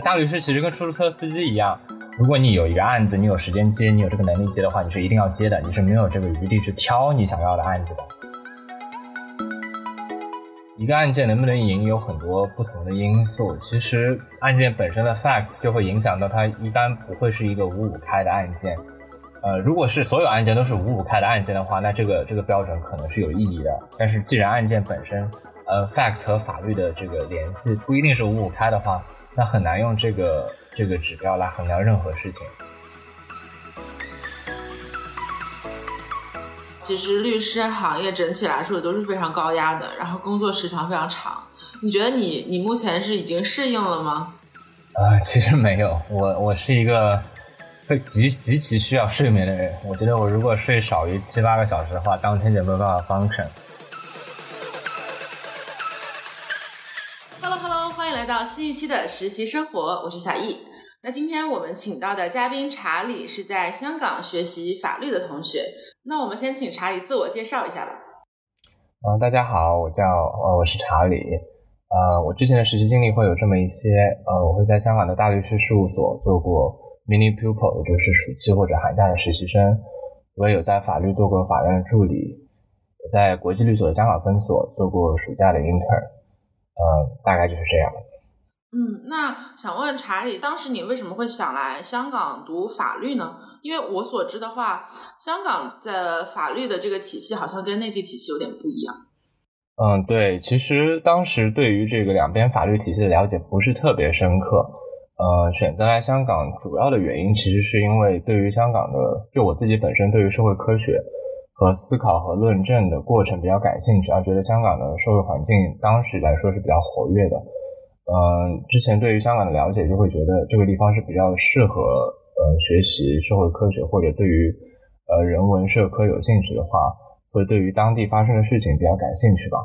大律师其实跟出租车司机一样，如果你有一个案子，你有时间接，你有这个能力接的话，你是一定要接的，你是没有这个余地去挑你想要的案子的。一个案件能不能赢，有很多不同的因素。其实案件本身的 facts 就会影响到它，一般不会是一个五五开的案件。呃，如果是所有案件都是五五开的案件的话，那这个这个标准可能是有意义的。但是既然案件本身，呃，facts 和法律的这个联系不一定是五五开的话，那很难用这个这个指标来衡量任何事情。其实律师行业整体来说都是非常高压的，然后工作时长非常长。你觉得你你目前是已经适应了吗？啊，其实没有，我我是一个极极其需要睡眠的人。我觉得我如果睡少于七八个小时的话，当天就没有办法 function。到新一期的实习生活，我是小易。那今天我们请到的嘉宾查理是在香港学习法律的同学。那我们先请查理自我介绍一下吧。嗯，大家好，我叫呃我是查理。呃，我之前的实习经历会有这么一些。呃，我会在香港的大律师事务所做过 mini pupil，也就是暑期或者寒假的实习生。我也有在法律做过法院的助理，也在国际律所的香港分所做过暑假的 intern。呃，大概就是这样。嗯，那想问查理，当时你为什么会想来香港读法律呢？因为我所知的话，香港的法律的这个体系好像跟内地体系有点不一样。嗯，对，其实当时对于这个两边法律体系的了解不是特别深刻。呃，选择来香港主要的原因，其实是因为对于香港的，就我自己本身对于社会科学和思考和论证的过程比较感兴趣，而觉得香港的社会环境当时来说是比较活跃的。嗯，之前对于香港的了解，就会觉得这个地方是比较适合呃学习社会科学或者对于呃人文社科有兴趣的话，会对于当地发生的事情比较感兴趣吧。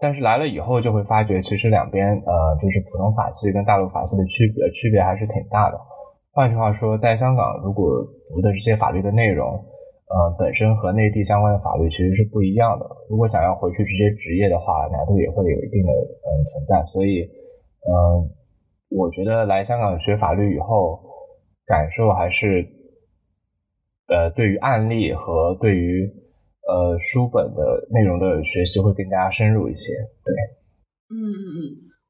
但是来了以后就会发觉，其实两边呃就是普通法系跟大陆法系的区别区别还是挺大的。换句话说，在香港如果读的这些法律的内容，呃本身和内地相关的法律其实是不一样的。如果想要回去直接执业的话，难度也会有一定的嗯存在，所以。嗯，我觉得来香港学法律以后，感受还是，呃，对于案例和对于呃书本的内容的学习会更加深入一些。对，嗯嗯嗯，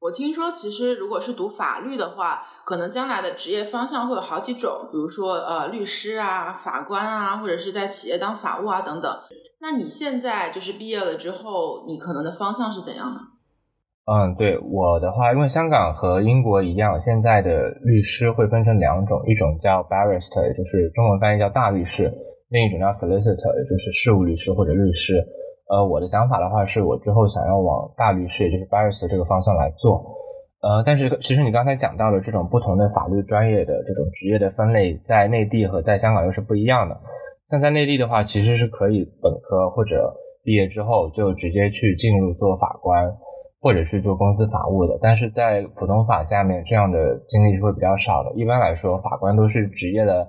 我听说其实如果是读法律的话，可能将来的职业方向会有好几种，比如说呃律师啊、法官啊，或者是在企业当法务啊等等。那你现在就是毕业了之后，你可能的方向是怎样的？嗯，对我的话，因为香港和英国一样，现在的律师会分成两种，一种叫 barrister，也就是中文翻译叫大律师；另一种叫 solicitor，也就是事务律师或者律师。呃，我的想法的话，是我之后想要往大律师，也就是 barrister 这个方向来做。呃，但是其实你刚才讲到了这种不同的法律专业的这种职业的分类，在内地和在香港又是不一样的。但在内地的话，其实是可以本科或者毕业之后就直接去进入做法官。或者是做公司法务的，但是在普通法下面，这样的经历是会比较少的。一般来说，法官都是职业的，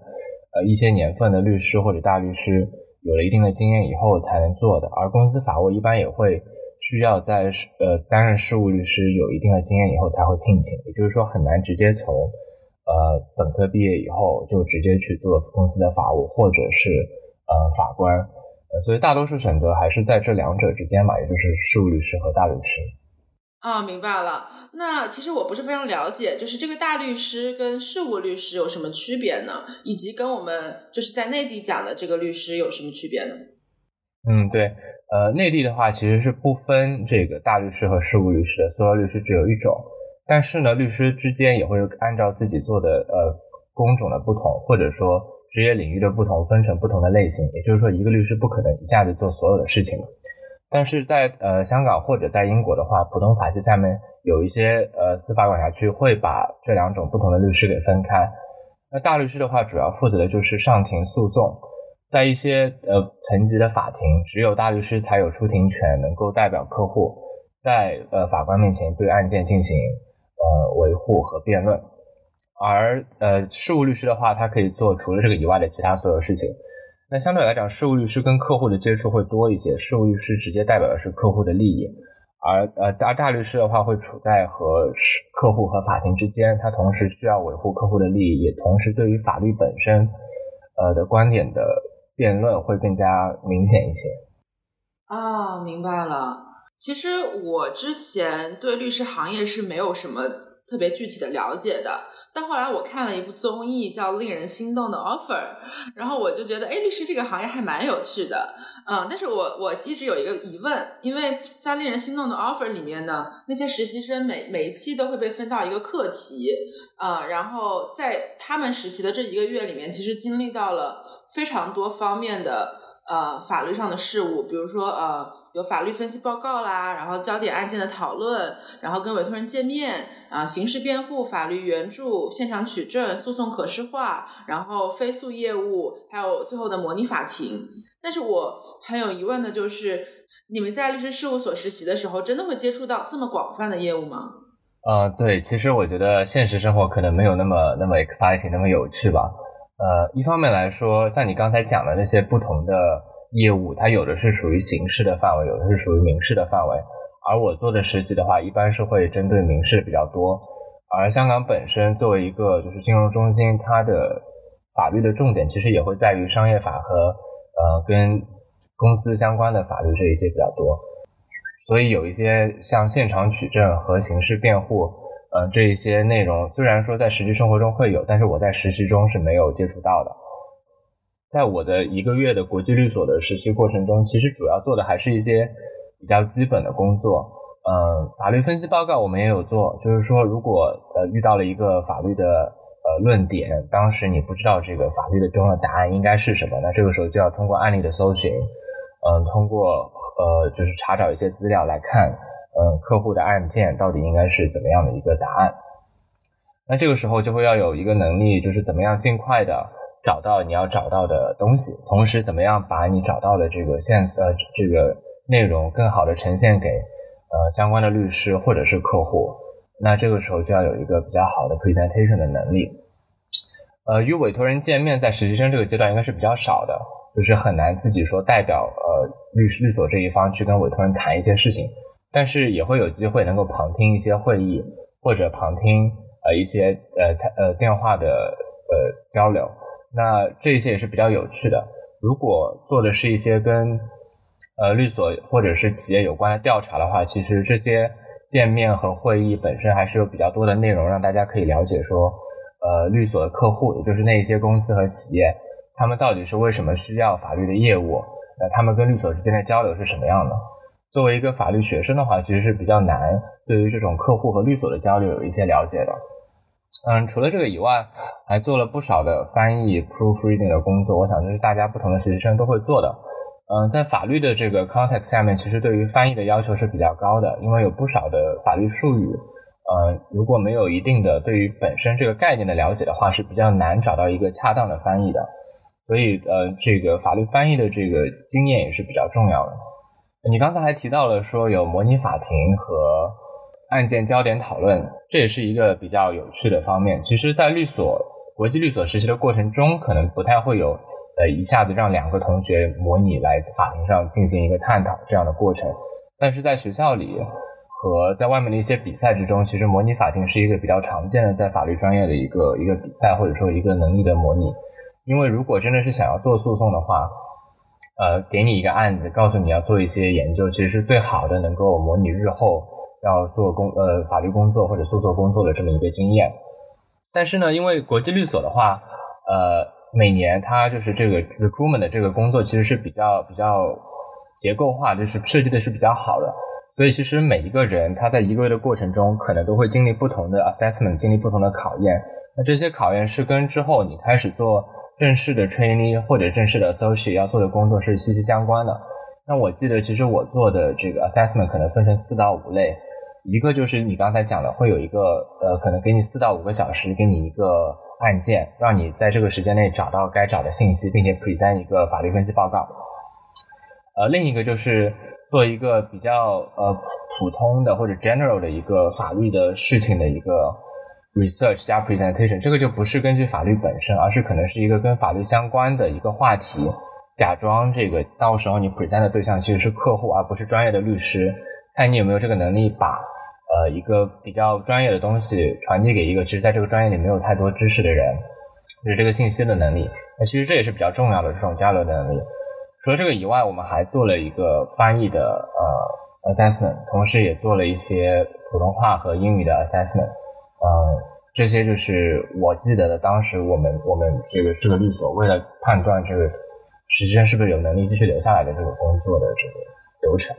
呃，一些年份的律师或者大律师，有了一定的经验以后才能做的。而公司法务一般也会需要在呃担任事务律师有一定的经验以后才会聘请，也就是说很难直接从呃本科毕业以后就直接去做公司的法务或者是呃法官，呃，所以大多数选择还是在这两者之间嘛，也就是事务律师和大律师。啊，明白了。那其实我不是非常了解，就是这个大律师跟事务律师有什么区别呢？以及跟我们就是在内地讲的这个律师有什么区别呢？嗯，对，呃，内地的话其实是不分这个大律师和事务律师，所有律师只有一种。但是呢，律师之间也会按照自己做的呃工种的不同，或者说职业领域的不同，分成不同的类型。也就是说，一个律师不可能一下子做所有的事情。但是在呃香港或者在英国的话，普通法系下面有一些呃司法管辖区会把这两种不同的律师给分开。那大律师的话，主要负责的就是上庭诉讼，在一些呃层级的法庭，只有大律师才有出庭权，能够代表客户在呃法官面前对案件进行呃维护和辩论。而呃事务律师的话，他可以做除了这个以外的其他所有事情。那相对来讲，事务律师跟客户的接触会多一些。事务律师直接代表的是客户的利益，而呃大大律师的话会处在和客户和法庭之间，他同时需要维护客户的利益，也同时对于法律本身呃的观点的辩论会更加明显一些。啊，明白了。其实我之前对律师行业是没有什么特别具体的了解的。但后来我看了一部综艺叫《令人心动的 offer》，然后我就觉得，哎，律师这个行业还蛮有趣的，嗯，但是我我一直有一个疑问，因为在《令人心动的 offer》里面呢，那些实习生每每一期都会被分到一个课题，啊，然后在他们实习的这一个月里面，其实经历到了非常多方面的呃法律上的事务，比如说呃。有法律分析报告啦，然后焦点案件的讨论，然后跟委托人见面啊，刑事辩护、法律援助、现场取证、诉讼可视化，然后非诉业务，还有最后的模拟法庭。但是我很有疑问的就是，你们在律师事务所实习的时候，真的会接触到这么广泛的业务吗？呃，对，其实我觉得现实生活可能没有那么那么 exciting，那么有趣吧。呃，一方面来说，像你刚才讲的那些不同的。业务它有的是属于刑事的范围，有的是属于民事的范围。而我做的实习的话，一般是会针对民事比较多。而香港本身作为一个就是金融中心，它的法律的重点其实也会在于商业法和呃跟公司相关的法律这一些比较多。所以有一些像现场取证和刑事辩护，呃这一些内容，虽然说在实际生活中会有，但是我在实习中是没有接触到的。在我的一个月的国际律所的实习过程中，其实主要做的还是一些比较基本的工作。嗯，法律分析报告我们也有做，就是说，如果呃遇到了一个法律的呃论点，当时你不知道这个法律的中的答案应该是什么，那这个时候就要通过案例的搜寻，嗯，通过呃就是查找一些资料来看，嗯，客户的案件到底应该是怎么样的一个答案。那这个时候就会要有一个能力，就是怎么样尽快的。找到你要找到的东西，同时怎么样把你找到的这个线呃这个内容更好的呈现给呃相关的律师或者是客户，那这个时候就要有一个比较好的 presentation 的能力。呃，与委托人见面在实习生这个阶段应该是比较少的，就是很难自己说代表呃律师律所这一方去跟委托人谈一些事情，但是也会有机会能够旁听一些会议或者旁听呃一些呃呃电话的呃交流。那这些也是比较有趣的。如果做的是一些跟呃律所或者是企业有关的调查的话，其实这些见面和会议本身还是有比较多的内容，让大家可以了解说，呃，律所的客户，也就是那些公司和企业，他们到底是为什么需要法律的业务？那他们跟律所之间的交流是什么样的？作为一个法律学生的话，其实是比较难对于这种客户和律所的交流有一些了解的。嗯，除了这个以外，还做了不少的翻译 proofreading 的工作。我想这是大家不同的实习生都会做的。嗯，在法律的这个 context 下面，其实对于翻译的要求是比较高的，因为有不少的法律术语，呃，如果没有一定的对于本身这个概念的了解的话，是比较难找到一个恰当的翻译的。所以，呃，这个法律翻译的这个经验也是比较重要的。你刚才还提到了说有模拟法庭和。案件焦点讨论，这也是一个比较有趣的方面。其实，在律所、国际律所实习的过程中，可能不太会有呃一下子让两个同学模拟来法庭上进行一个探讨这样的过程。但是在学校里和在外面的一些比赛之中，其实模拟法庭是一个比较常见的在法律专业的一个一个比赛，或者说一个能力的模拟。因为如果真的是想要做诉讼的话，呃，给你一个案子，告诉你要做一些研究，其实是最好的能够模拟日后。要做工呃法律工作或者诉讼工作的这么一个经验，但是呢，因为国际律所的话，呃，每年它就是这个 recruitment 的这个工作其实是比较比较结构化，就是设计的是比较好的，所以其实每一个人他在一个月的过程中，可能都会经历不同的 assessment，经历不同的考验。那这些考验是跟之后你开始做正式的 trainee 或者正式的 associate 要做的工作是息息相关的。那我记得其实我做的这个 assessment 可能分成四到五类。一个就是你刚才讲的，会有一个呃，可能给你四到五个小时，给你一个案件，让你在这个时间内找到该找的信息，并且 present 一个法律分析报告。呃，另一个就是做一个比较呃普通的或者 general 的一个法律的事情的一个 research 加 presentation。这个就不是根据法律本身，而是可能是一个跟法律相关的一个话题，假装这个到时候你 present 的对象其实是客户，而不是专业的律师。看你有没有这个能力把呃一个比较专业的东西传递给一个其实在这个专业里没有太多知识的人，就是这个信息的能力。那其实这也是比较重要的这种交流的能力。除了这个以外，我们还做了一个翻译的呃 assessment，同时也做了一些普通话和英语的 assessment。嗯，这些就是我记得的，当时我们我们这个这个律所为了判断这个实习生是不是有能力继续留下来的这个工作的这个流程。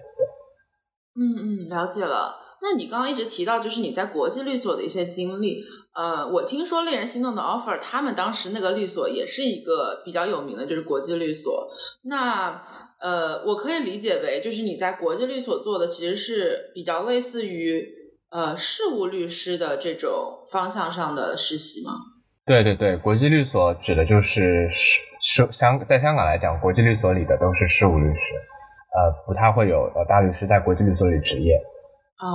嗯嗯，了解了。那你刚刚一直提到就是你在国际律所的一些经历，呃，我听说令人心动的 offer，他们当时那个律所也是一个比较有名的，就是国际律所。那呃，我可以理解为就是你在国际律所做的其实是比较类似于呃事务律师的这种方向上的实习吗？对对对，国际律所指的就是是是香在香港来讲，国际律所里的都是事务律师，呃，不太会有呃大律师在国际律所里执业。啊，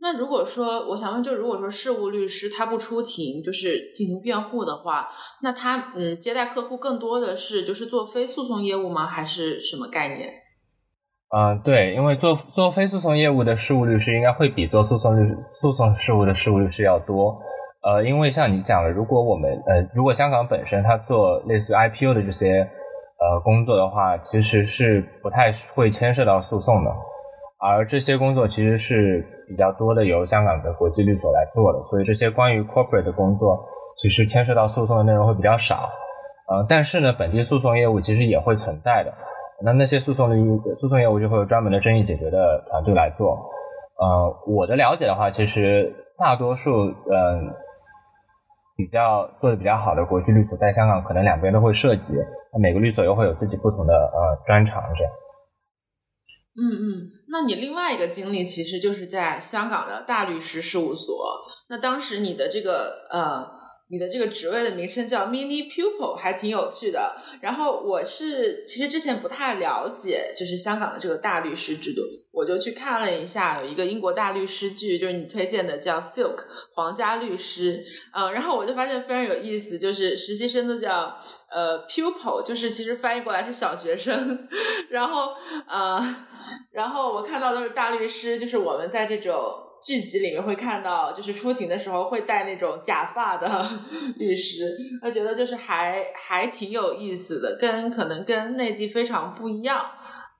那如果说我想问，就如果说事务律师他不出庭，就是进行辩护的话，那他嗯接待客户更多的是就是做非诉讼业务吗？还是什么概念？嗯，对，因为做做非诉讼业务的事务律师应该会比做诉讼律诉讼事务的事务律师要多。呃，因为像你讲了，如果我们呃如果香港本身它做类似 IPO 的这些呃工作的话，其实是不太会牵涉到诉讼的。而这些工作其实是比较多的，由香港的国际律所来做的，所以这些关于 corporate 的工作，其实牵涉到诉讼的内容会比较少。呃，但是呢，本地诉讼业务其实也会存在的。那那些诉讼律诉讼业务就会有专门的争议解决的团队来做。呃，我的了解的话，其实大多数嗯比较做的比较好的国际律所，在香港可能两边都会涉及，那每个律所又会有自己不同的呃专长这样。嗯嗯，那你另外一个经历其实就是在香港的大律师事务所。那当时你的这个呃，你的这个职位的名称叫 mini pupil，还挺有趣的。然后我是其实之前不太了解，就是香港的这个大律师制度，我就去看了一下，有一个英国大律师剧，就是你推荐的叫 Silk 皇家律师。嗯，然后我就发现非常有意思，就是实习生都叫。呃，pupil 就是其实翻译过来是小学生，然后呃，然后我看到都是大律师，就是我们在这种剧集里面会看到，就是出庭的时候会戴那种假发的 律师，我觉得就是还还挺有意思的，跟可能跟内地非常不一样，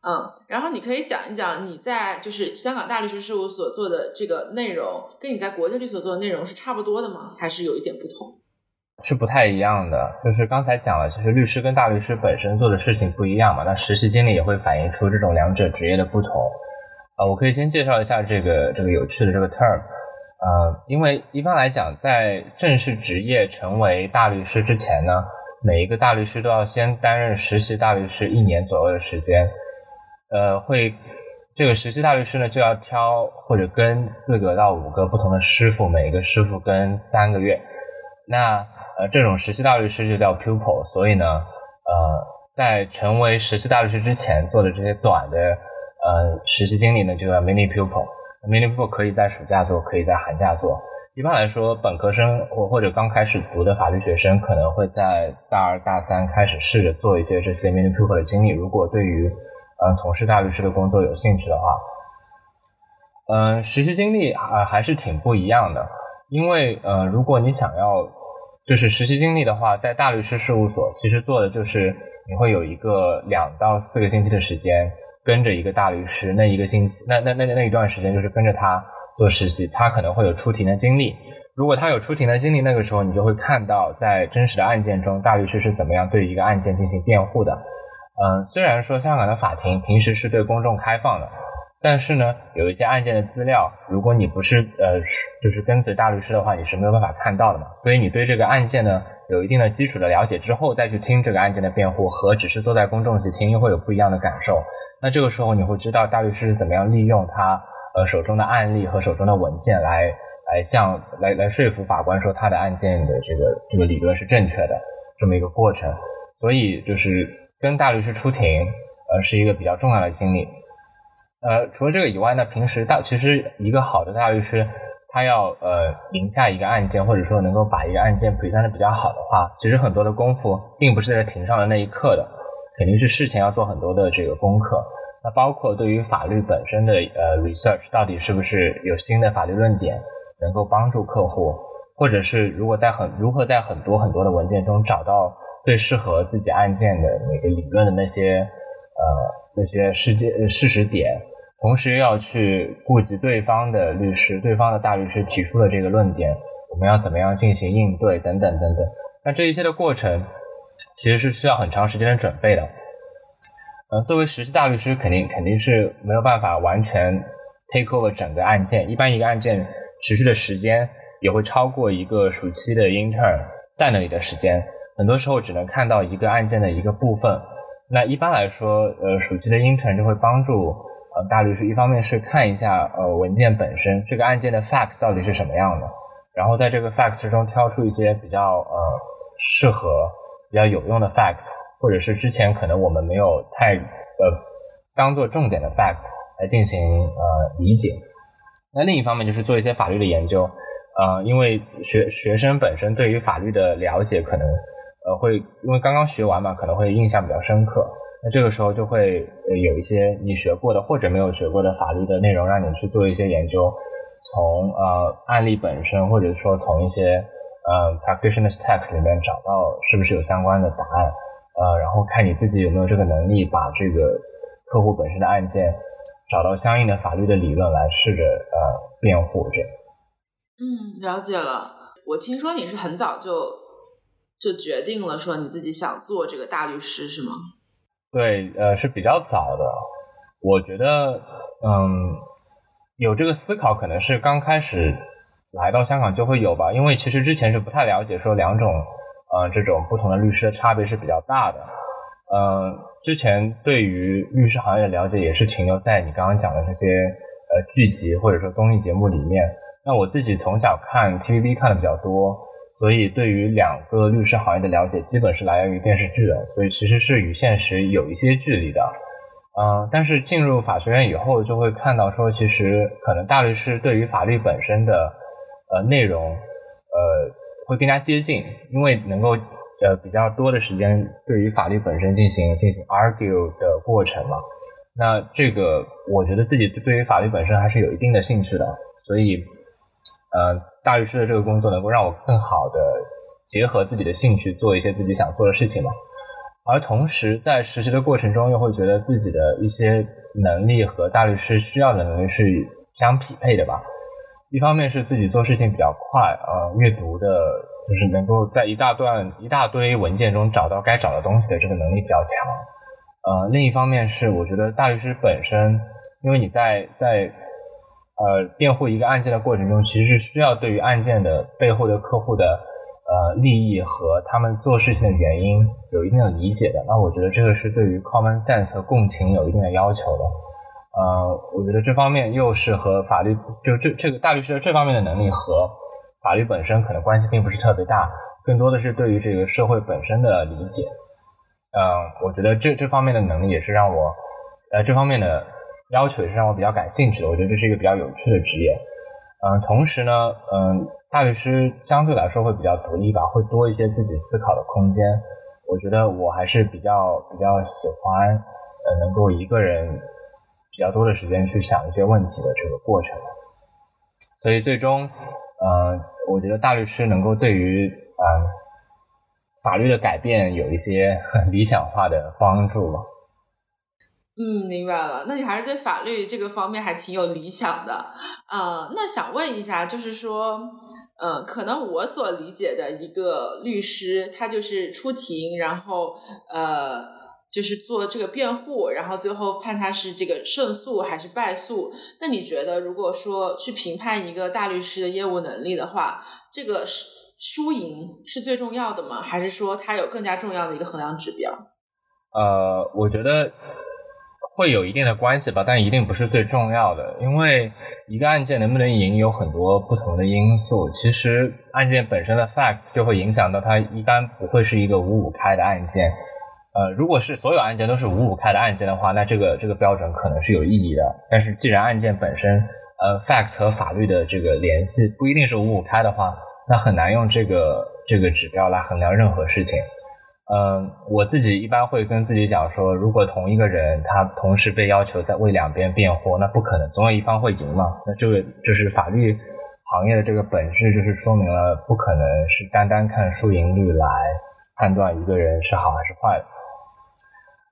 嗯，然后你可以讲一讲你在就是香港大律师事务所做的这个内容，跟你在国际律所做的内容是差不多的吗？还是有一点不同？是不太一样的，就是刚才讲了，其实律师跟大律师本身做的事情不一样嘛，那实习经历也会反映出这种两者职业的不同。我可以先介绍一下这个这个有趣的这个 term，呃，因为一般来讲，在正式职业成为大律师之前呢，每一个大律师都要先担任实习大律师一年左右的时间，呃，会这个实习大律师呢就要挑或者跟四个到五个不同的师傅，每个师傅跟三个月，那。呃，这种实习大律师就叫 pupil，所以呢，呃，在成为实习大律师之前做的这些短的呃实习经历呢，就叫 mini pupil。mini pupil 可以在暑假做，可以在寒假做。一般来说，本科生或或者刚开始读的法律学生，可能会在大二大三开始试着做一些这些 mini pupil 的经历。如果对于呃从事大律师的工作有兴趣的话，嗯，实习经历啊还是挺不一样的，因为呃，如果你想要就是实习经历的话，在大律师事务所，其实做的就是你会有一个两到四个星期的时间，跟着一个大律师，那一个星期，那那那那一段时间就是跟着他做实习，他可能会有出庭的经历。如果他有出庭的经历，那个时候你就会看到在真实的案件中，大律师是怎么样对一个案件进行辩护的。嗯，虽然说香港的法庭平时是对公众开放的。但是呢，有一些案件的资料，如果你不是呃，就是跟随大律师的话，你是没有办法看到的嘛。所以你对这个案件呢，有一定的基础的了解之后，再去听这个案件的辩护，和只是坐在公众席听，又会有不一样的感受。那这个时候，你会知道大律师是怎么样利用他呃手中的案例和手中的文件来来向来来说服法官说他的案件的这个这个理论是正确的这么一个过程。所以就是跟大律师出庭，呃，是一个比较重要的经历。呃，除了这个以外呢，平时大其实一个好的大律师，他要呃赢下一个案件，或者说能够把一个案件陪判的比较好的话，其实很多的功夫并不是在庭上的那一刻的，肯定是事前要做很多的这个功课。那包括对于法律本身的呃 research，到底是不是有新的法律论点能够帮助客户，或者是如果在很如何在很多很多的文件中找到最适合自己案件的那个理论的那些呃那些事件事实点，同时要去顾及对方的律师、对方的大律师提出的这个论点，我们要怎么样进行应对等等等等。那这一切的过程其实是需要很长时间的准备的。呃，作为实习大律师，肯定肯定是没有办法完全 take over 整个案件。一般一个案件持续的时间也会超过一个暑期的 intern 在那里的时间。很多时候只能看到一个案件的一个部分。那一般来说，呃，暑期的 intern 就会帮助呃大律师，一方面是看一下呃文件本身这个案件的 facts 到底是什么样的，然后在这个 facts 中挑出一些比较呃适合、比较有用的 facts。或者是之前可能我们没有太呃当做重点的 facts 来进行呃理解，那另一方面就是做一些法律的研究，呃，因为学学生本身对于法律的了解可能呃会因为刚刚学完嘛，可能会印象比较深刻，那这个时候就会有一些你学过的或者没有学过的法律的内容让你去做一些研究，从呃案例本身或者说从一些呃 practitioners text 里面找到是不是有相关的答案。呃，然后看你自己有没有这个能力，把这个客户本身的案件找到相应的法律的理论来试着呃辩护这样。嗯，了解了。我听说你是很早就就决定了说你自己想做这个大律师是吗？对，呃，是比较早的。我觉得，嗯，有这个思考可能是刚开始来到香港就会有吧，因为其实之前是不太了解说两种。呃，这种不同的律师的差别是比较大的。嗯，之前对于律师行业的了解也是停留在你刚刚讲的这些呃剧集或者说综艺节目里面。那我自己从小看 TVB 看的比较多，所以对于两个律师行业的了解基本是来源于电视剧的，所以其实是与现实有一些距离的。嗯，但是进入法学院以后，就会看到说，其实可能大律师对于法律本身的呃内容，呃。会更加接近，因为能够呃比较多的时间对于法律本身进行进行 argue 的过程嘛。那这个我觉得自己对于法律本身还是有一定的兴趣的，所以呃大律师的这个工作能够让我更好的结合自己的兴趣做一些自己想做的事情嘛。而同时在实习的过程中又会觉得自己的一些能力和大律师需要的能力是相匹配的吧。一方面是自己做事情比较快，呃，阅读的，就是能够在一大段一大堆文件中找到该找的东西的这个能力比较强，呃，另一方面是我觉得大律师本身，因为你在在呃辩护一个案件的过程中，其实是需要对于案件的背后的客户的呃利益和他们做事情的原因有一定的理解的，那我觉得这个是对于 common sense 和共情有一定的要求的。呃，我觉得这方面又是和法律，就这这个大律师的这方面的能力和法律本身可能关系并不是特别大，更多的是对于这个社会本身的理解。嗯，我觉得这这方面的能力也是让我，呃，这方面的要求也是让我比较感兴趣的。我觉得这是一个比较有趣的职业。嗯，同时呢，嗯，大律师相对来说会比较独立吧，会多一些自己思考的空间。我觉得我还是比较比较喜欢，呃，能够一个人。比较多的时间去想一些问题的这个过程，所以最终，呃，我觉得大律师能够对于呃法律的改变有一些理想化的帮助吧。嗯，明白了。那你还是对法律这个方面还挺有理想的啊。那想问一下，就是说，呃，可能我所理解的一个律师，他就是出庭，然后呃。就是做这个辩护，然后最后判他是这个胜诉还是败诉。那你觉得，如果说去评判一个大律师的业务能力的话，这个输赢是最重要的吗？还是说它有更加重要的一个衡量指标？呃，我觉得会有一定的关系吧，但一定不是最重要的。因为一个案件能不能赢，有很多不同的因素。其实案件本身的 facts 就会影响到它，一般不会是一个五五开的案件。呃，如果是所有案件都是五五开的案件的话，那这个这个标准可能是有意义的。但是既然案件本身，呃，facts 和法律的这个联系不一定是五五开的话，那很难用这个这个指标来衡量任何事情。嗯，我自己一般会跟自己讲说，如果同一个人他同时被要求在为两边辩护，那不可能，总有一方会赢嘛。那这个就是法律行业的这个本质，就是说明了不可能是单单看输赢率来判断一个人是好还是坏的。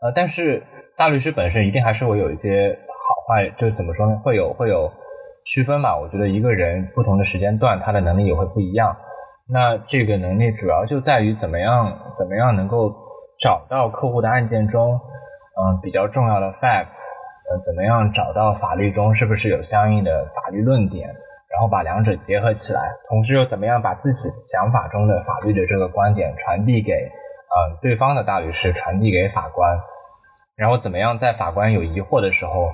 呃，但是大律师本身一定还是会有一些好坏，就是怎么说呢？会有会有区分嘛？我觉得一个人不同的时间段，他的能力也会不一样。那这个能力主要就在于怎么样怎么样能够找到客户的案件中，嗯，比较重要的 facts，呃，怎么样找到法律中是不是有相应的法律论点，然后把两者结合起来，同时又怎么样把自己想法中的法律的这个观点传递给，呃，对方的大律师，传递给法官，然后怎么样在法官有疑惑的时候，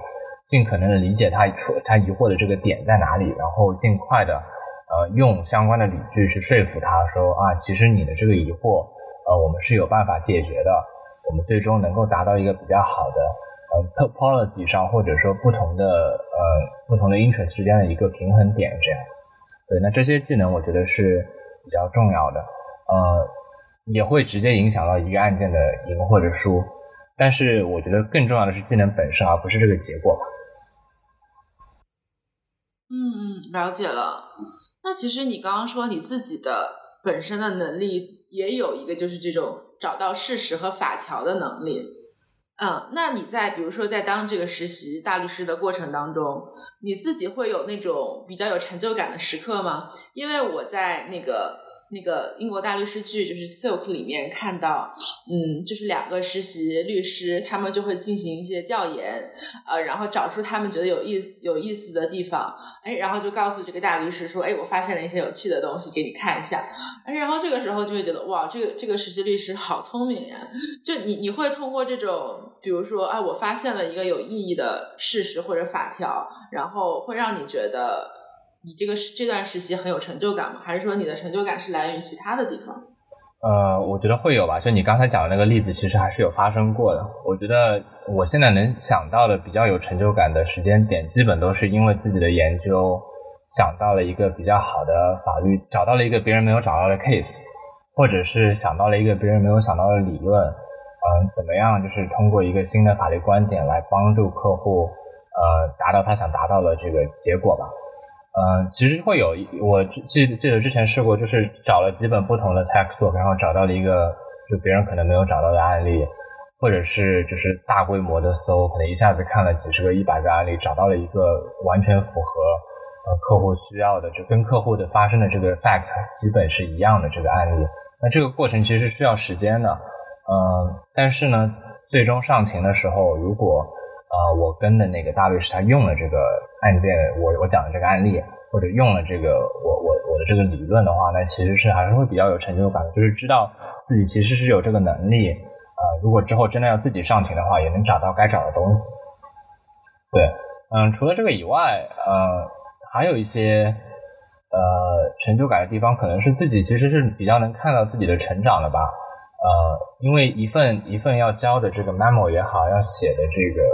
尽可能的理解他出他疑惑的这个点在哪里，然后尽快的。呃，用相关的理据去说服他说啊，其实你的这个疑惑，呃，我们是有办法解决的，我们最终能够达到一个比较好的，呃，policy 上或者说不同的呃不同的 interest 之间的一个平衡点，这样。对，那这些技能我觉得是比较重要的，呃，也会直接影响到一个案件的赢或者输，但是我觉得更重要的是技能本身，而不是这个结果吧。嗯嗯，了解了。那其实你刚刚说你自己的本身的能力也有一个，就是这种找到事实和法条的能力。嗯，那你在比如说在当这个实习大律师的过程当中，你自己会有那种比较有成就感的时刻吗？因为我在那个。那个英国大律师剧就是《Silk》里面看到，嗯，就是两个实习律师，他们就会进行一些调研，呃，然后找出他们觉得有意有意思的地方，哎，然后就告诉这个大律师说，哎，我发现了一些有趣的东西，给你看一下，哎，然后这个时候就会觉得，哇，这个这个实习律师好聪明呀！就你你会通过这种，比如说，啊，我发现了一个有意义的事实或者法条，然后会让你觉得。你这个这段实习很有成就感吗？还是说你的成就感是来源于其他的地方？呃，我觉得会有吧。就你刚才讲的那个例子，其实还是有发生过的。我觉得我现在能想到的比较有成就感的时间点，基本都是因为自己的研究想到了一个比较好的法律，找到了一个别人没有找到的 case，或者是想到了一个别人没有想到的理论。嗯，怎么样？就是通过一个新的法律观点来帮助客户，呃，达到他想达到的这个结果吧。嗯，其实会有，我记记得之前试过，就是找了几本不同的 textbook，然后找到了一个就别人可能没有找到的案例，或者是就是大规模的搜，可能一下子看了几十个、一百个案例，找到了一个完全符合呃客户需要的，就跟客户的发生的这个 facts 基本是一样的这个案例。那这个过程其实是需要时间的，嗯，但是呢，最终上庭的时候，如果呃，我跟的那个大律师他用了这个案件，我我讲的这个案例，或者用了这个我我我的这个理论的话，那其实是还是会比较有成就感的，就是知道自己其实是有这个能力，呃，如果之后真的要自己上庭的话，也能找到该找的东西。对，嗯，除了这个以外，呃，还有一些呃成就感的地方，可能是自己其实是比较能看到自己的成长的吧，呃，因为一份一份要交的这个 memo 也好，要写的这个。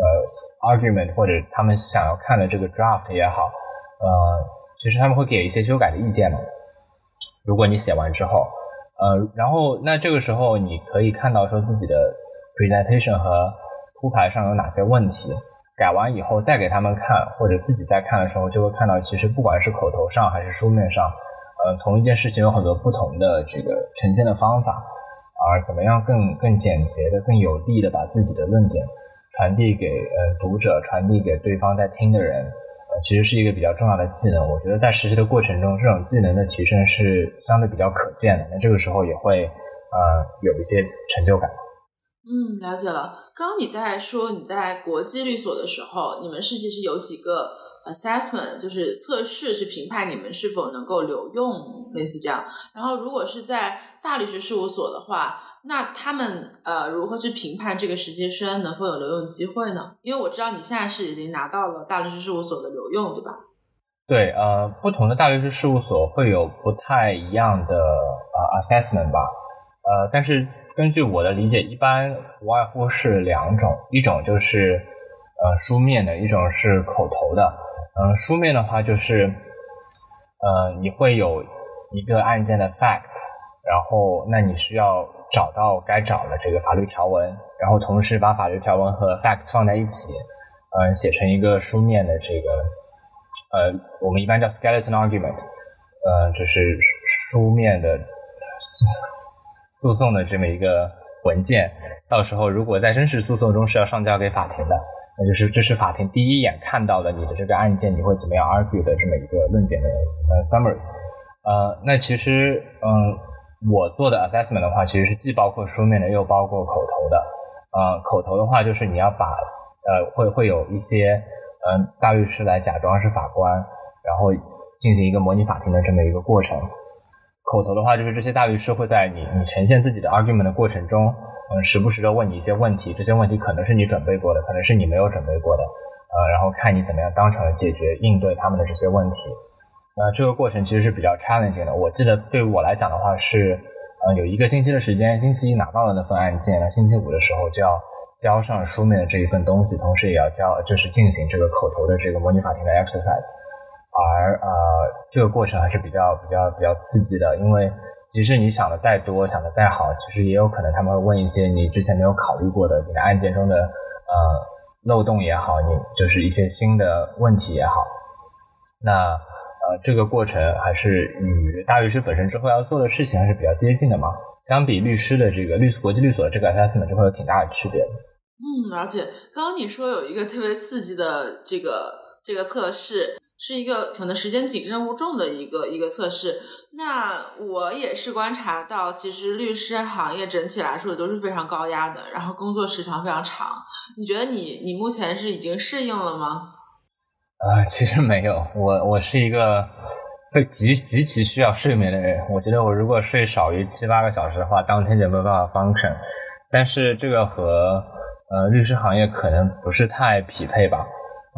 呃，argument 或者他们想要看的这个 draft 也好，呃，其实他们会给一些修改的意见嘛。如果你写完之后，呃，然后那这个时候你可以看到说自己的 presentation 和铺排上有哪些问题，改完以后再给他们看，或者自己在看的时候就会看到，其实不管是口头上还是书面上，呃，同一件事情有很多不同的这个呈现的方法，而怎么样更更简洁的、更有力的把自己的论点。传递给呃读者，传递给对方在听的人，呃，其实是一个比较重要的技能。我觉得在实习的过程中，这种技能的提升是相对比较可见的。那这个时候也会呃有一些成就感。嗯，了解了。刚刚你在说你在国际律所的时候，你们是其实有几个 assessment，就是测试，去评判你们是否能够留用，类似这样。然后如果是在大律师事务所的话。那他们呃如何去评判这个实习生能否有留用机会呢？因为我知道你现在是已经拿到了大律师事务所的留用，对吧？对，呃，不同的大律师事务所会有不太一样的呃 assessment 吧，呃，但是根据我的理解，一般无外乎是两种，一种就是呃书面的，一种是口头的。嗯，书面的话就是呃你会有一个案件的 facts。然后那你需要找到该找的这个法律条文，然后同时把法律条文和 facts 放在一起，嗯，写成一个书面的这个，呃，我们一般叫 skeleton argument，呃，就是书面的诉讼的这么一个文件。到时候如果在真实诉讼中是要上交给法庭的，那就是这是法庭第一眼看到的你的这个案件，你会怎么样 argue 的这么一个论点的呃 summary。呃，那其实嗯。我做的 assessment 的话，其实是既包括书面的，又包括口头的。呃，口头的话就是你要把呃会会有一些嗯大律师来假装是法官，然后进行一个模拟法庭的这么一个过程。口头的话就是这些大律师会在你你呈现自己的 argument 的过程中，嗯，时不时的问你一些问题，这些问题可能是你准备过的，可能是你没有准备过的，呃，然后看你怎么样当场的解决应对他们的这些问题。那，这个过程其实是比较 challenging 的。我记得对我来讲的话是，呃，有一个星期的时间，星期一拿到了那份案件，那星期五的时候就要交上书面的这一份东西，同时也要交，就是进行这个口头的这个模拟法庭的 exercise。而呃，这个过程还是比较比较比较刺激的，因为即使你想的再多，想的再好，其实也有可能他们会问一些你之前没有考虑过的你的案件中的呃漏洞也好，你就是一些新的问题也好，那。这个过程还是与大律师本身之后要做的事情还是比较接近的嘛。相比律师的这个律国际律所的这个 assessment，就会有挺大的区别。嗯，了解。刚刚你说有一个特别刺激的这个这个测试，是一个可能时间紧、任务重的一个一个测试。那我也是观察到，其实律师行业整体来说都是非常高压的，然后工作时长非常长。你觉得你你目前是已经适应了吗？啊，其实没有，我我是一个非极极其需要睡眠的人。我觉得我如果睡少于七八个小时的话，当天就没有办法 function。但是这个和呃律师行业可能不是太匹配吧。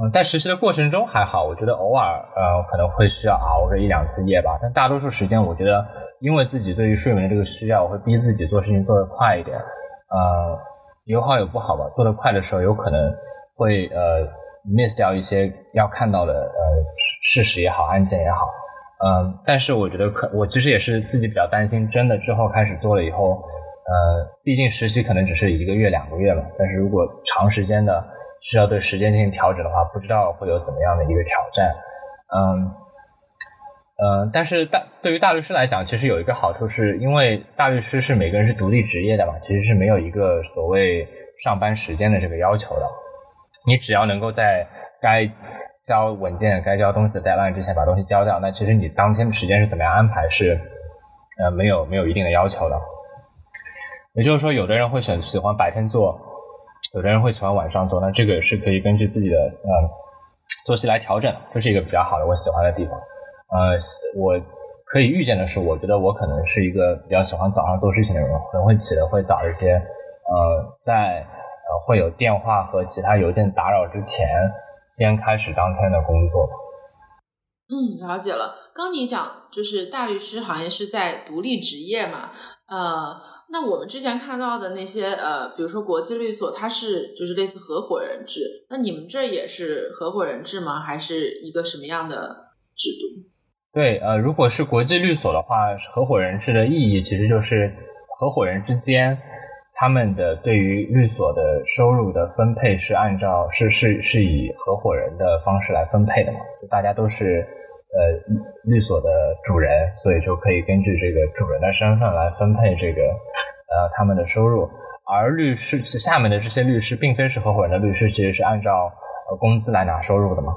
嗯，在实习的过程中还好，我觉得偶尔呃可能会需要熬个一两次夜吧。但大多数时间，我觉得因为自己对于睡眠的这个需要，我会逼自己做事情做得快一点。呃，有好有不好吧。做得快的时候，有可能会呃。Miss 掉一些要看到的呃事实也好，案件也好，嗯，但是我觉得可我其实也是自己比较担心，真的之后开始做了以后，呃，毕竟实习可能只是一个月两个月嘛，但是如果长时间的需要对时间进行调整的话，不知道会有怎么样的一个挑战，嗯，嗯，但是大对于大律师来讲，其实有一个好处，是因为大律师是每个人是独立职业的嘛，其实是没有一个所谓上班时间的这个要求的。你只要能够在该交文件、该交东西的 deadline 之前把东西交掉，那其实你当天的时间是怎么样安排是呃没有没有一定的要求的。也就是说，有的人会选喜欢白天做，有的人会喜欢晚上做，那这个是可以根据自己的呃作息来调整，这是一个比较好的我喜欢的地方。呃，我可以预见的是，我觉得我可能是一个比较喜欢早上做事情的人，可能会起的会早一些。呃，在会有电话和其他邮件打扰之前，先开始当天的工作。嗯，了解了。刚你讲就是大律师行业是在独立职业嘛？呃，那我们之前看到的那些呃，比如说国际律所，它是就是类似合伙人制。那你们这也是合伙人制吗？还是一个什么样的制度？对，呃，如果是国际律所的话，合伙人制的意义其实就是合伙人之间。他们的对于律所的收入的分配是按照是是是以合伙人的方式来分配的嘛？就大家都是呃律所的主人，所以就可以根据这个主人的身份来分配这个呃他们的收入。而律师下面的这些律师并非是合伙人的律师，其实是按照呃工资来拿收入的嘛。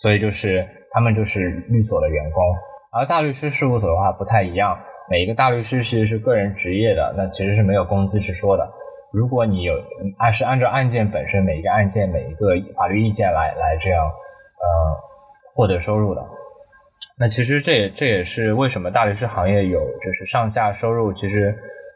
所以就是他们就是律所的员工。而大律师事务所的话不太一样。每一个大律师其实是个人职业的，那其实是没有工资之说的。如果你有按是按照案件本身每一个案件每一个法律意见来来这样呃获得收入的，那其实这也这也是为什么大律师行业有就是上下收入其实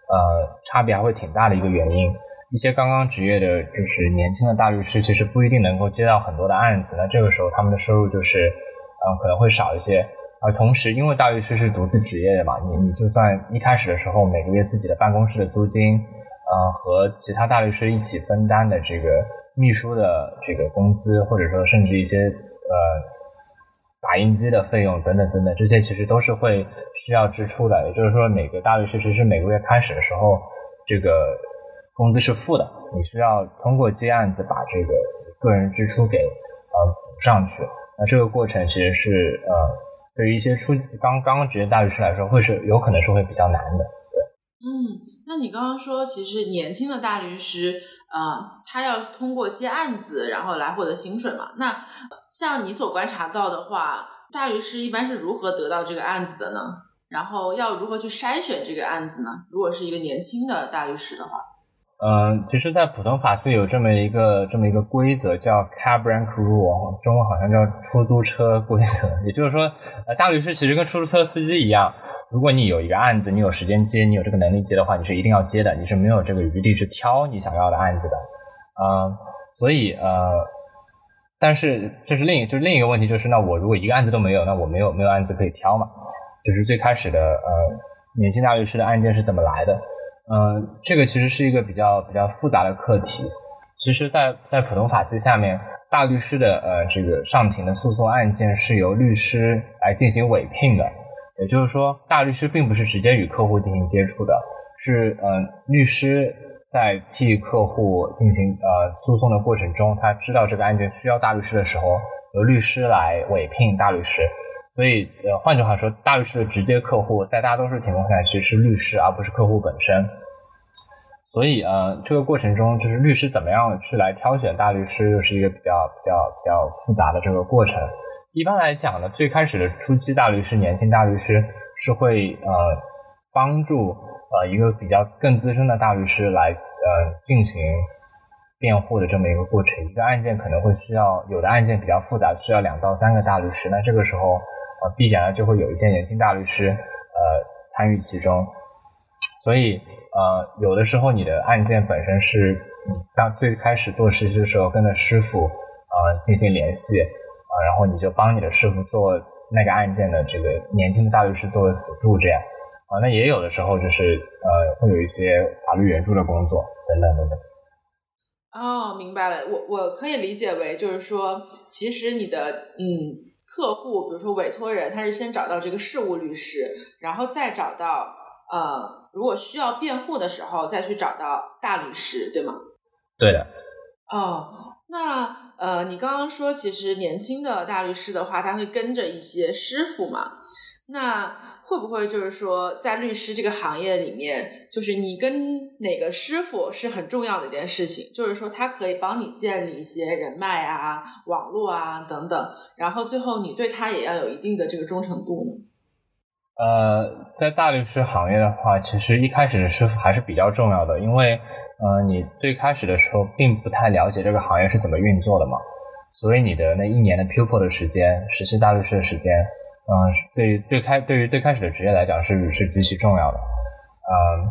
呃差别还会挺大的一个原因。一些刚刚职业的就是年轻的大律师其实不一定能够接到很多的案子，那这个时候他们的收入就是嗯可能会少一些。而同时，因为大律师是独自职业的嘛，你你就算一开始的时候每个月自己的办公室的租金，呃，和其他大律师一起分担的这个秘书的这个工资，或者说甚至一些呃打印机的费用等等等等，这些其实都是会需要支出的。也就是说，每个大律师其实每个月开始的时候，这个工资是负的，你需要通过接案子把这个个人支出给呃补上去。那这个过程其实是呃，对于一些初刚刚职业大律师来说，会是有可能是会比较难的。对，嗯，那你刚刚说，其实年轻的大律师。呃，他要通过接案子，然后来获得薪水嘛？那像你所观察到的话，大律师一般是如何得到这个案子的呢？然后要如何去筛选这个案子呢？如果是一个年轻的大律师的话，嗯，其实，在普通法系有这么一个这么一个规则，叫 cab rank rule，中文好像叫出租车规则。也就是说，呃，大律师其实跟出租车司机一样。如果你有一个案子，你有时间接，你有这个能力接的话，你是一定要接的，你是没有这个余地去挑你想要的案子的，啊，所以呃，但是这是另一就是另一个问题，就是那我如果一个案子都没有，那我没有没有案子可以挑嘛？就是最开始的呃，年轻大律师的案件是怎么来的？嗯，这个其实是一个比较比较复杂的课题。其实，在在普通法系下面，大律师的呃这个上庭的诉讼案件是由律师来进行委聘的。也就是说，大律师并不是直接与客户进行接触的，是呃，律师在替客户进行呃诉讼的过程中，他知道这个案件需要大律师的时候，由律师来委聘大律师。所以呃，换句话说，大律师的直接客户在大多数情况下其实是律师，而不是客户本身。所以呃，这个过程中就是律师怎么样去来挑选大律师，又是一个比较比较比较复杂的这个过程。一般来讲呢，最开始的初期大律师、年轻大律师是会呃帮助呃一个比较更资深的大律师来呃进行辩护的这么一个过程。一个案件可能会需要有的案件比较复杂，需要两到三个大律师。那这个时候呃必然就会有一些年轻大律师呃参与其中。所以呃有的时候你的案件本身是当最开始做实习的时候跟着师傅呃进行联系。啊，然后你就帮你的师傅做那个案件的这个年轻的大律师作为辅助，这样啊，那也有的时候就是呃，会有一些法律援助的工作等等等等。哦，明白了，我我可以理解为就是说，其实你的嗯客户，比如说委托人，他是先找到这个事务律师，然后再找到呃，如果需要辩护的时候，再去找到大律师，对吗？对的。哦，那。呃，你刚刚说，其实年轻的大律师的话，他会跟着一些师傅嘛？那会不会就是说，在律师这个行业里面，就是你跟哪个师傅是很重要的一件事情？就是说，他可以帮你建立一些人脉啊、网络啊等等，然后最后你对他也要有一定的这个忠诚度呢？呃，在大律师行业的话，其实一开始的师傅还是比较重要的，因为。呃，你最开始的时候并不太了解这个行业是怎么运作的嘛，所以你的那一年的 pupil 的时间，实习大律师的时间，嗯，对对开对于最开始的职业来讲是是极其重要的，嗯，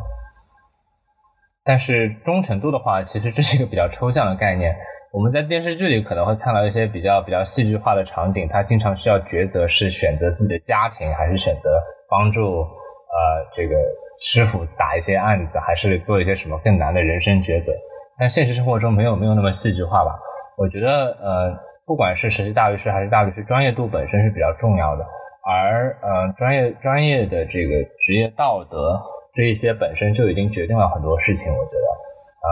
但是忠诚度的话，其实这是一个比较抽象的概念。我们在电视剧里可能会看到一些比较比较戏剧化的场景，他经常需要抉择是选择自己的家庭，还是选择帮助呃这个。师傅打一些案子，还是做一些什么更难的人生抉择？但现实生活中没有没有那么戏剧化吧？我觉得，呃，不管是实习大律师还是大律师，专业度本身是比较重要的。而，呃，专业专业的这个职业道德这一些本身就已经决定了很多事情。我觉得，嗯，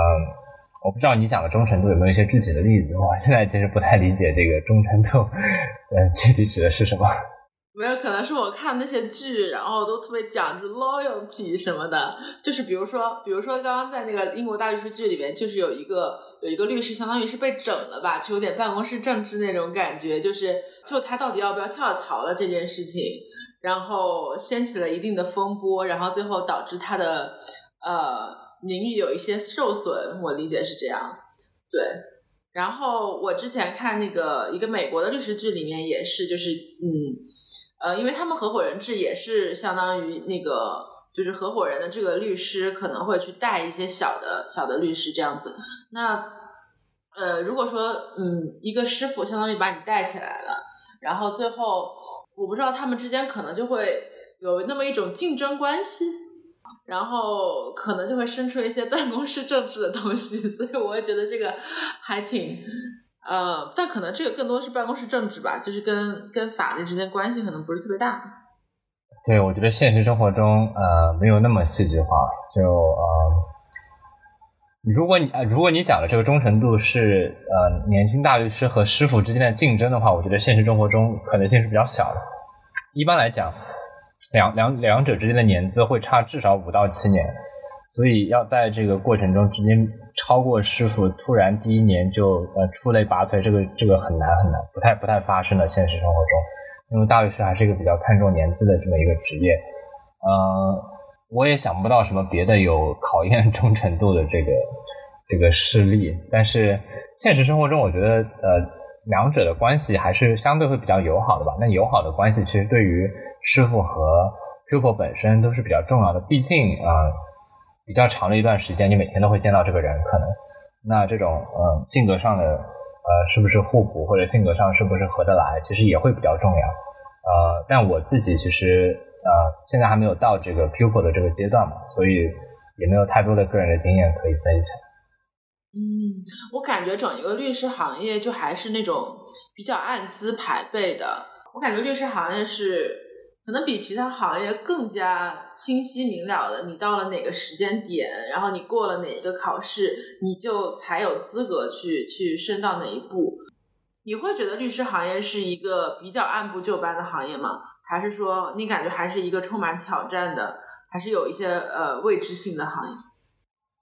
我不知道你讲的忠诚度有没有一些具体的例子？我现在其实不太理解这个忠诚度，嗯，具体指的是什么？没有，可能是我看那些剧，然后都特别讲究 loyalty 什么的。就是比如说，比如说刚刚在那个英国大律师剧里面，就是有一个有一个律师，相当于是被整了吧，就有点办公室政治那种感觉。就是就他到底要不要跳槽了这件事情，然后掀起了一定的风波，然后最后导致他的呃名誉有一些受损。我理解是这样，对。然后我之前看那个一个美国的律师剧里面也是，就是嗯。呃，因为他们合伙人制也是相当于那个，就是合伙人的这个律师可能会去带一些小的小的律师这样子。那呃，如果说嗯，一个师傅相当于把你带起来了，然后最后我不知道他们之间可能就会有那么一种竞争关系，然后可能就会生出一些 办公室政治的东西。所以我也觉得这个还挺呃，但可能这个更多是办公室政治吧，就是跟跟法律之间关系可能不是特别大。对，我觉得现实生活中呃没有那么戏剧化，就呃，如果你如果你讲的这个忠诚度是呃年轻大律师和师傅之间的竞争的话，我觉得现实生活中可能性是比较小的。一般来讲，两两两者之间的年资会差至少五到七年。所以要在这个过程中直接超过师傅，突然第一年就呃出类拔萃，这个这个很难很难，不太不太发生的现实生活中，因为大律师还是一个比较看重年资的这么一个职业，呃，我也想不到什么别的有考验 忠诚度的这个这个事例，但是现实生活中，我觉得呃两者的关系还是相对会比较友好的吧。那友好的关系其实对于师傅和 pupil 本身都是比较重要的，毕竟啊。比较长的一段时间，你每天都会见到这个人，可能那这种嗯性格上的呃是不是互补，或者性格上是不是合得来，其实也会比较重要。呃，但我自己其实呃现在还没有到这个 pupil 的这个阶段嘛，所以也没有太多的个人的经验可以分享。嗯，我感觉整一个律师行业就还是那种比较按资排辈的，我感觉律师行业是。可能比其他行业更加清晰明了的，你到了哪个时间点，然后你过了哪一个考试，你就才有资格去去升到哪一步。你会觉得律师行业是一个比较按部就班的行业吗？还是说你感觉还是一个充满挑战的，还是有一些呃未知性的行业？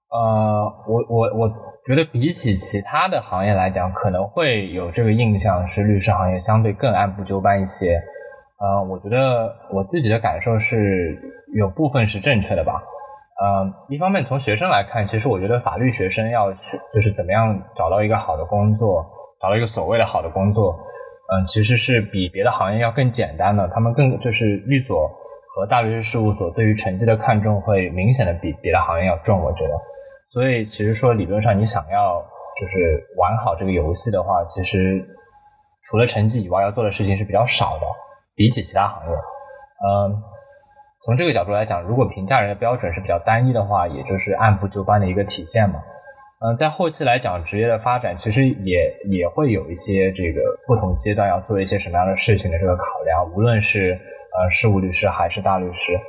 呃，我我我觉得比起其他的行业来讲，可能会有这个印象是律师行业相对更按部就班一些。呃，我觉得我自己的感受是有部分是正确的吧。呃，一方面从学生来看，其实我觉得法律学生要去就是怎么样找到一个好的工作，找到一个所谓的好的工作，嗯，其实是比别的行业要更简单的。他们更就是律所和大律师事务所对于成绩的看重会明显的比别的行业要重，我觉得。所以其实说理论上你想要就是玩好这个游戏的话，其实除了成绩以外要做的事情是比较少的。比起其他行业，嗯，从这个角度来讲，如果评价人的标准是比较单一的话，也就是按部就班的一个体现嘛。嗯，在后期来讲，职业的发展其实也也会有一些这个不同阶段要做一些什么样的事情的这个考量，无论是呃事务律师还是大律师。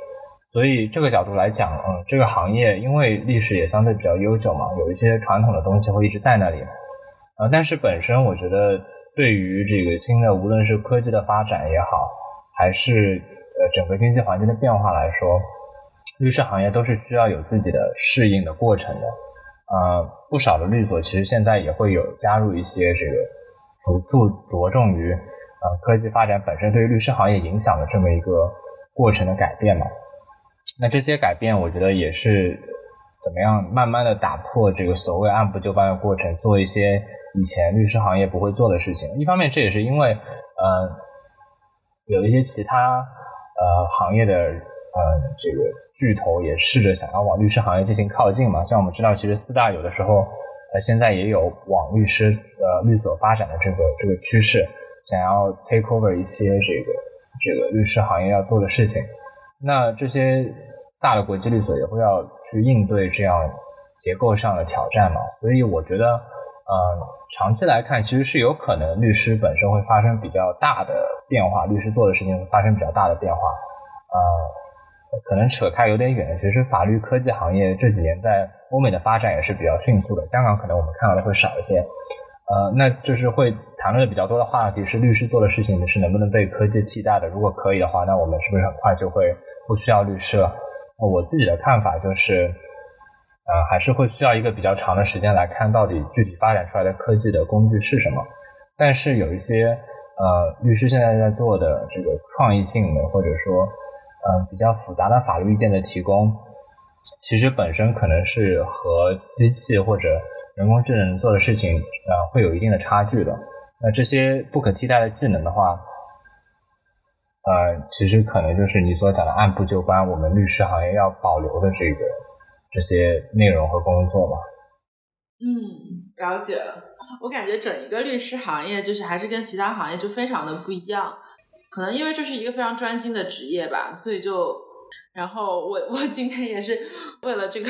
所以这个角度来讲，嗯，这个行业因为历史也相对比较悠久嘛，有一些传统的东西会一直在那里。呃，但是本身我觉得对于这个新的，无论是科技的发展也好，还是呃整个经济环境的变化来说，律师行业都是需要有自己的适应的过程的。呃，不少的律所其实现在也会有加入一些这个着注着重于呃科技发展本身对于律师行业影响的这么一个过程的改变嘛。那这些改变，我觉得也是怎么样慢慢的打破这个所谓按部就班的过程，做一些以前律师行业不会做的事情。一方面，这也是因为呃。有一些其他呃行业的呃这个巨头也试着想要往律师行业进行靠近嘛，像我们知道，其实四大有的时候呃现在也有往律师呃律所发展的这个这个趋势，想要 take over 一些这个这个律师行业要做的事情。那这些大的国际律所也会要去应对这样结构上的挑战嘛，所以我觉得。呃，长期来看，其实是有可能律师本身会发生比较大的变化，律师做的事情会发生比较大的变化。呃，可能扯开有点远，其实法律科技行业这几年在欧美的发展也是比较迅速的，香港可能我们看到的会少一些。呃，那就是会谈论的比较多的话题是律师做的事情是能不能被科技替代的？如果可以的话，那我们是不是很快就会不需要律师了？我自己的看法就是。呃，还是会需要一个比较长的时间来看到底具体发展出来的科技的工具是什么。但是有一些呃，律师现在在做的这个创意性的，或者说嗯比较复杂的法律意见的提供，其实本身可能是和机器或者人工智能做的事情呃会有一定的差距的。那这些不可替代的技能的话，呃，其实可能就是你所讲的按部就班，我们律师行业要保留的这个。这些内容和工作嘛，嗯，了解了。我感觉整一个律师行业就是还是跟其他行业就非常的不一样，可能因为这是一个非常专精的职业吧，所以就，然后我 我今天也是为了这个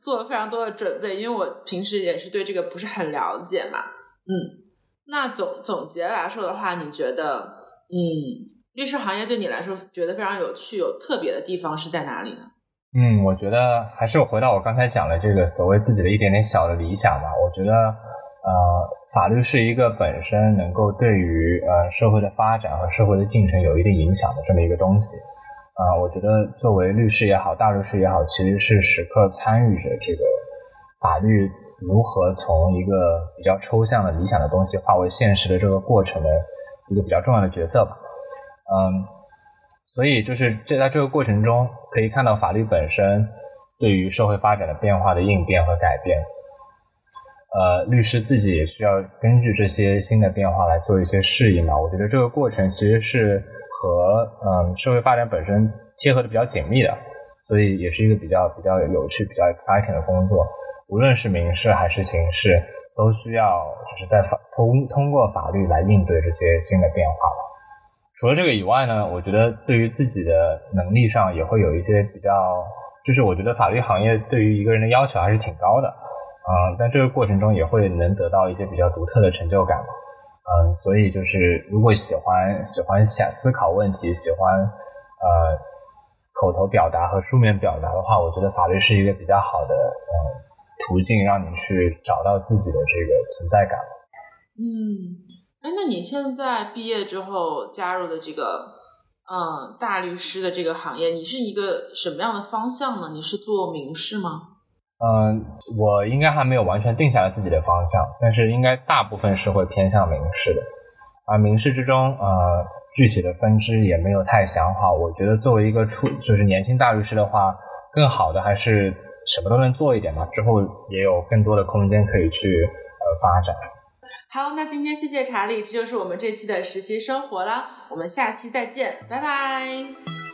做了非常多的准备，因为我平时也是对这个不是很了解嘛，嗯，那总总结来说的话，你觉得，嗯，律师行业对你来说觉得非常有趣、有特别的地方是在哪里呢？嗯，我觉得还是回到我刚才讲的这个所谓自己的一点点小的理想吧。我觉得，呃，法律是一个本身能够对于呃社会的发展和社会的进程有一定影响的这么一个东西。啊，我觉得作为律师也好，大律师也好，其实是时刻参与着这个法律如何从一个比较抽象的理想的东西化为现实的这个过程的一个比较重要的角色吧。嗯，所以就是这在这个过程中可以看到法律本身对于社会发展的变化的应变和改变。呃，律师自己也需要根据这些新的变化来做一些适应嘛。我觉得这个过程其实是。和嗯社会发展本身贴合的比较紧密的，所以也是一个比较比较有趣、比较 exciting 的工作。无论是民事还是刑事，都需要就是在法通通过法律来应对这些新的变化。除了这个以外呢，我觉得对于自己的能力上也会有一些比较，就是我觉得法律行业对于一个人的要求还是挺高的，嗯，但这个过程中也会能得到一些比较独特的成就感。嗯，所以就是如果喜欢喜欢想思考问题，喜欢呃口头表达和书面表达的话，我觉得法律是一个比较好的呃途径，让你去找到自己的这个存在感。嗯，哎，那你现在毕业之后加入的这个嗯大律师的这个行业，你是一个什么样的方向呢？你是做民事吗？嗯，我应该还没有完全定下来自己的方向，但是应该大部分是会偏向民事的。而民事之中，呃，具体的分支也没有太想好。我觉得作为一个初就是年轻大律师的话，更好的还是什么都能做一点嘛，之后也有更多的空间可以去呃发展。好，那今天谢谢查理，这就是我们这期的实习生活啦。我们下期再见，拜拜。